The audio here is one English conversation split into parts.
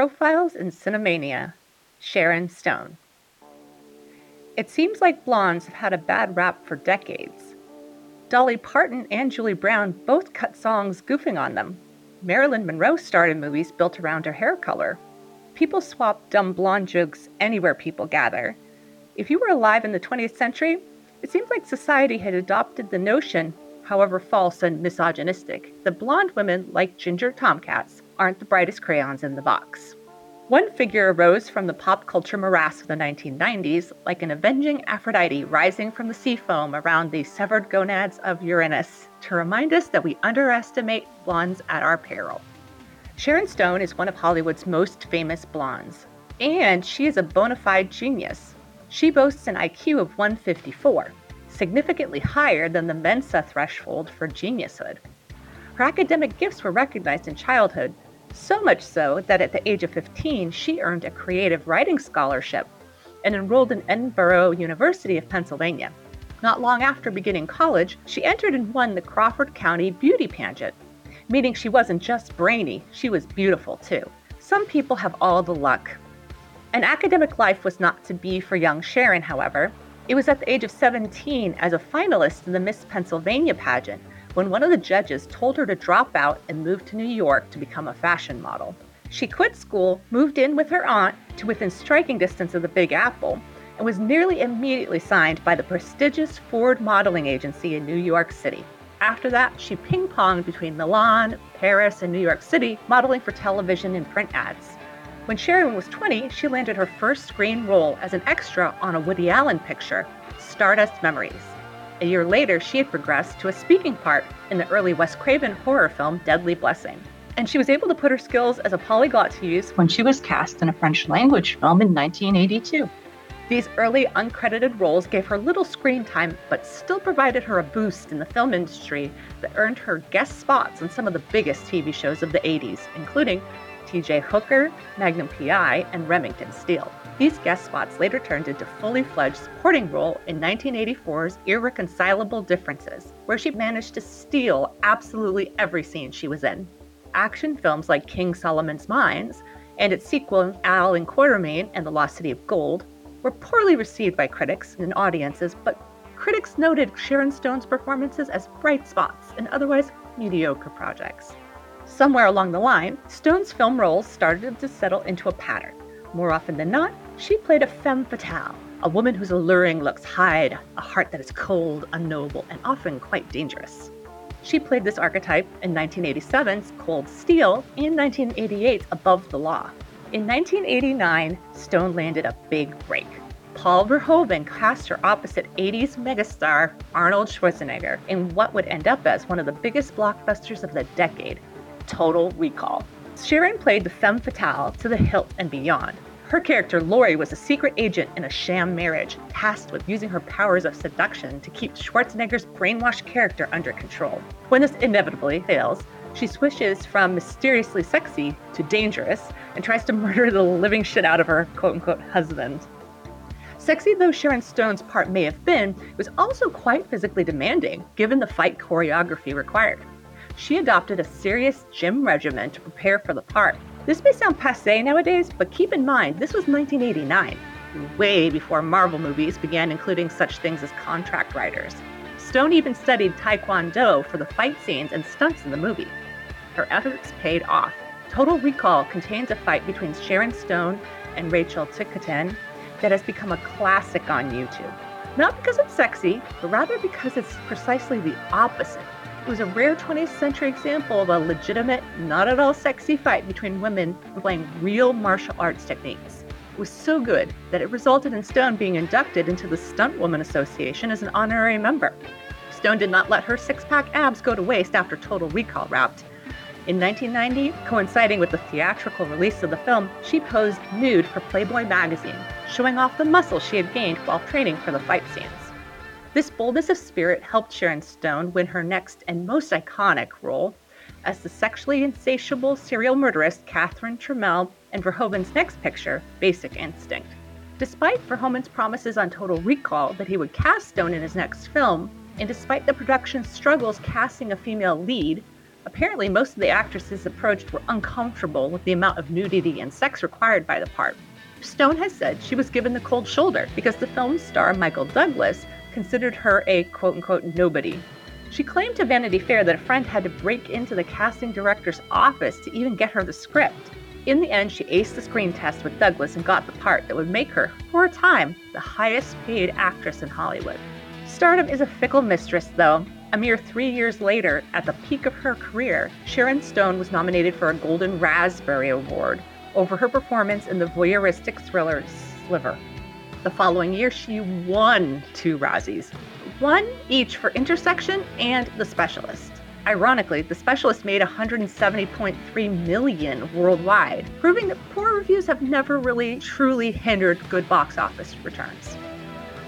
Profiles in Cinemania, Sharon Stone. It seems like blondes have had a bad rap for decades. Dolly Parton and Julie Brown both cut songs goofing on them. Marilyn Monroe starred in movies built around her hair color. People swap dumb blonde jokes anywhere people gather. If you were alive in the 20th century, it seems like society had adopted the notion, however false and misogynistic, that blonde women, like ginger tomcats, aren't the brightest crayons in the box. One figure arose from the pop culture morass of the 1990s, like an avenging Aphrodite rising from the sea foam around the severed gonads of Uranus, to remind us that we underestimate blondes at our peril. Sharon Stone is one of Hollywood's most famous blondes, and she is a bona fide genius. She boasts an IQ of 154, significantly higher than the Mensa threshold for geniushood. Her academic gifts were recognized in childhood, so much so that at the age of 15, she earned a creative writing scholarship and enrolled in Edinboro University of Pennsylvania. Not long after beginning college, she entered and won the Crawford County Beauty Pageant, meaning she wasn't just brainy, she was beautiful too. Some people have all the luck, an academic life was not to be for young Sharon, however. It was at the age of 17 as a finalist in the Miss Pennsylvania pageant when one of the judges told her to drop out and move to New York to become a fashion model. She quit school, moved in with her aunt to within striking distance of the Big Apple, and was nearly immediately signed by the prestigious Ford modeling agency in New York City. After that, she ping ponged between Milan, Paris, and New York City, modeling for television and print ads. When Sharon was 20, she landed her first screen role as an extra on a Woody Allen picture, Stardust Memories. A year later, she had progressed to a speaking part in the early Wes Craven horror film Deadly Blessing. And she was able to put her skills as a polyglot to use when she was cast in a French language film in 1982. These early uncredited roles gave her little screen time, but still provided her a boost in the film industry that earned her guest spots on some of the biggest TV shows of the 80s, including TJ Hooker, Magnum PI, and Remington Steele. These guest spots later turned into fully fledged supporting role in 1984's Irreconcilable Differences, where she managed to steal absolutely every scene she was in. Action films like King Solomon's Mines and its sequel Allan Quatermain and the Lost City of Gold were poorly received by critics and audiences, but critics noted Sharon Stone's performances as bright spots in otherwise mediocre projects. Somewhere along the line, Stone's film roles started to settle into a pattern. More often than not, she played a femme fatale, a woman whose alluring looks hide a heart that is cold, unknowable, and often quite dangerous. She played this archetype in 1987's Cold Steel and 1988's Above the Law. In 1989, Stone landed a big break. Paul Verhoeven cast her opposite 80s megastar Arnold Schwarzenegger in what would end up as one of the biggest blockbusters of the decade, Total Recall. Sharon played the femme fatale to the hilt and beyond. Her character, Lori, was a secret agent in a sham marriage, tasked with using her powers of seduction to keep Schwarzenegger's brainwashed character under control. When this inevitably fails, she switches from mysteriously sexy to dangerous and tries to murder the living shit out of her quote unquote husband. Sexy though Sharon Stone's part may have been, it was also quite physically demanding, given the fight choreography required she adopted a serious gym regimen to prepare for the part. This may sound passe nowadays, but keep in mind this was 1989, way before Marvel movies began including such things as contract writers. Stone even studied Taekwondo for the fight scenes and stunts in the movie. Her efforts paid off. Total Recall contains a fight between Sharon Stone and Rachel Ticotin that has become a classic on YouTube. Not because it's sexy, but rather because it's precisely the opposite. It was a rare 20th century example of a legitimate, not at all sexy fight between women employing real martial arts techniques. It was so good that it resulted in Stone being inducted into the Stunt Woman Association as an honorary member. Stone did not let her six pack abs go to waste after Total Recall wrapped. In 1990, coinciding with the theatrical release of the film, she posed nude for Playboy magazine, showing off the muscle she had gained while training for the fight scenes. This boldness of spirit helped Sharon Stone win her next and most iconic role as the sexually insatiable serial murderess Catherine Trammell in Verhoeven's next picture, Basic Instinct. Despite Verhoeven's promises on Total Recall that he would cast Stone in his next film, and despite the production's struggles casting a female lead, Apparently, most of the actresses approached were uncomfortable with the amount of nudity and sex required by the part. Stone has said she was given the cold shoulder because the film's star Michael Douglas considered her a quote unquote nobody. She claimed to Vanity Fair that a friend had to break into the casting director's office to even get her the script. In the end, she aced the screen test with Douglas and got the part that would make her, for a time, the highest paid actress in Hollywood. Stardom is a fickle mistress, though, a mere three years later, at the peak of her career, Sharon Stone was nominated for a Golden Raspberry Award over her performance in the voyeuristic thriller Sliver. The following year, she won two Razzies, one each for Intersection and The Specialist. Ironically, The Specialist made 170.3 million worldwide, proving that poor reviews have never really truly hindered good box office returns.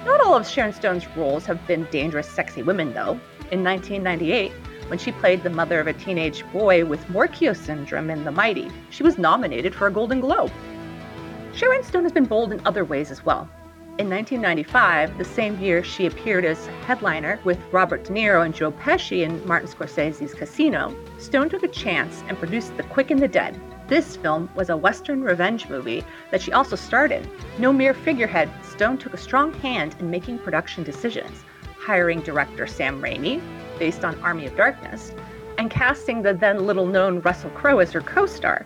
Not all of Sharon Stone's roles have been dangerous, sexy women, though. In 1998, when she played the mother of a teenage boy with Morquio syndrome in The Mighty, she was nominated for a Golden Globe. Sharon Stone has been bold in other ways as well. In 1995, the same year she appeared as headliner with Robert De Niro and Joe Pesci in Martin Scorsese's Casino, Stone took a chance and produced The Quick and the Dead, this film was a Western revenge movie that she also starred in. No mere figurehead, Stone took a strong hand in making production decisions, hiring director Sam Raimi, based on Army of Darkness, and casting the then little known Russell Crowe as her co star,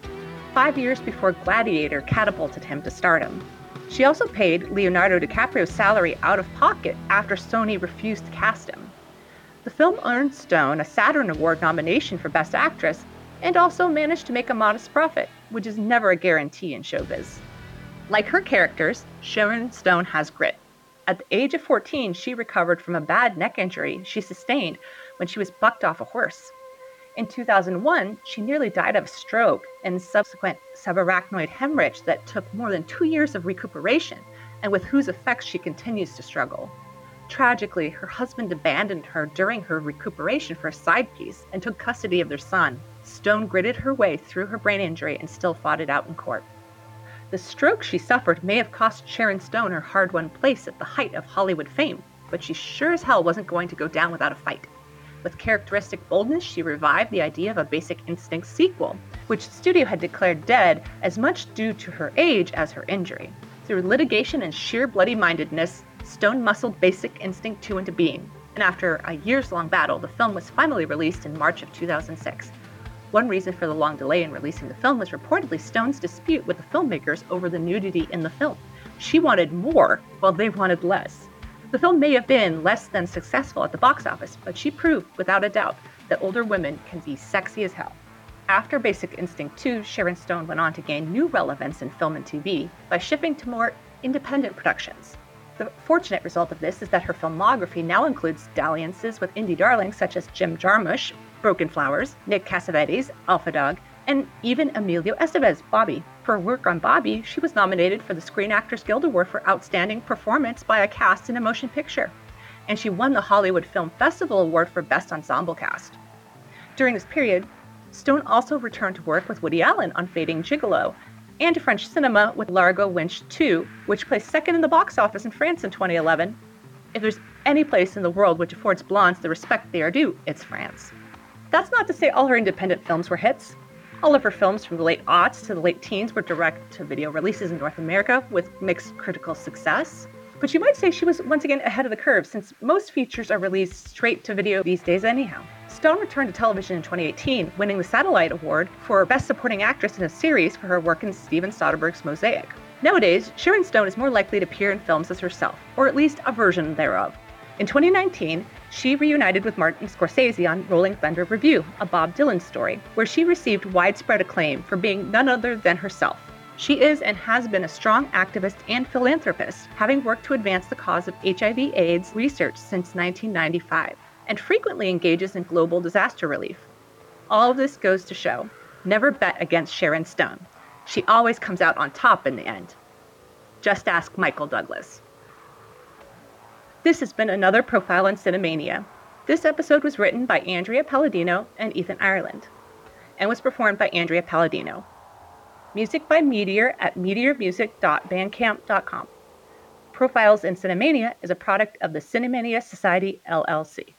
five years before Gladiator catapulted him to stardom. She also paid Leonardo DiCaprio's salary out of pocket after Sony refused to cast him. The film earned Stone a Saturn Award nomination for Best Actress and also managed to make a modest profit, which is never a guarantee in showbiz. Like her characters, Sharon Stone has grit. At the age of 14, she recovered from a bad neck injury she sustained when she was bucked off a horse. In 2001, she nearly died of a stroke and subsequent subarachnoid hemorrhage that took more than two years of recuperation, and with whose effects she continues to struggle. Tragically, her husband abandoned her during her recuperation for a side piece and took custody of their son. Stone gritted her way through her brain injury and still fought it out in court. The stroke she suffered may have cost Sharon Stone her hard won place at the height of Hollywood fame, but she sure as hell wasn't going to go down without a fight. With characteristic boldness, she revived the idea of a Basic Instinct sequel, which the studio had declared dead as much due to her age as her injury. Through litigation and sheer bloody mindedness, Stone muscled Basic Instinct 2 into being, and after a years long battle, the film was finally released in March of 2006. One reason for the long delay in releasing the film was reportedly Stone's dispute with the filmmakers over the nudity in the film. She wanted more, while they wanted less. The film may have been less than successful at the box office, but she proved, without a doubt, that older women can be sexy as hell. After Basic Instinct 2, Sharon Stone went on to gain new relevance in film and TV by shifting to more independent productions. The fortunate result of this is that her filmography now includes dalliances with indie darlings such as Jim Jarmusch, Broken Flowers, Nick Cassavetes, Alpha Dog, and even Emilio Estevez, Bobby. For her work on Bobby, she was nominated for the Screen Actors Guild Award for Outstanding Performance by a Cast in a Motion Picture, and she won the Hollywood Film Festival Award for Best Ensemble Cast. During this period, Stone also returned to work with Woody Allen on Fading Gigolo and to French cinema with Largo Winch 2, which placed second in the box office in France in 2011. If there's any place in the world which affords blondes the respect they are due, it's France. That's not to say all her independent films were hits. All of her films from the late aughts to the late teens were direct to video releases in North America with mixed critical success. But you might say she was once again ahead of the curve since most features are released straight to video these days, anyhow. Stone returned to television in 2018, winning the Satellite Award for Best Supporting Actress in a Series for her work in Steven Soderbergh's Mosaic. Nowadays, Sharon Stone is more likely to appear in films as herself, or at least a version thereof. In 2019, she reunited with Martin Scorsese on Rolling Thunder Revue, a Bob Dylan story, where she received widespread acclaim for being none other than herself. She is and has been a strong activist and philanthropist, having worked to advance the cause of HIV/AIDS research since 1995, and frequently engages in global disaster relief. All of this goes to show never bet against Sharon Stone. She always comes out on top in the end. Just ask Michael Douglas. This has been another Profile in Cinemania. This episode was written by Andrea Palladino and Ethan Ireland and was performed by Andrea Palladino. Music by Meteor at meteormusic.bandcamp.com. Profiles in Cinemania is a product of the Cinemania Society, LLC.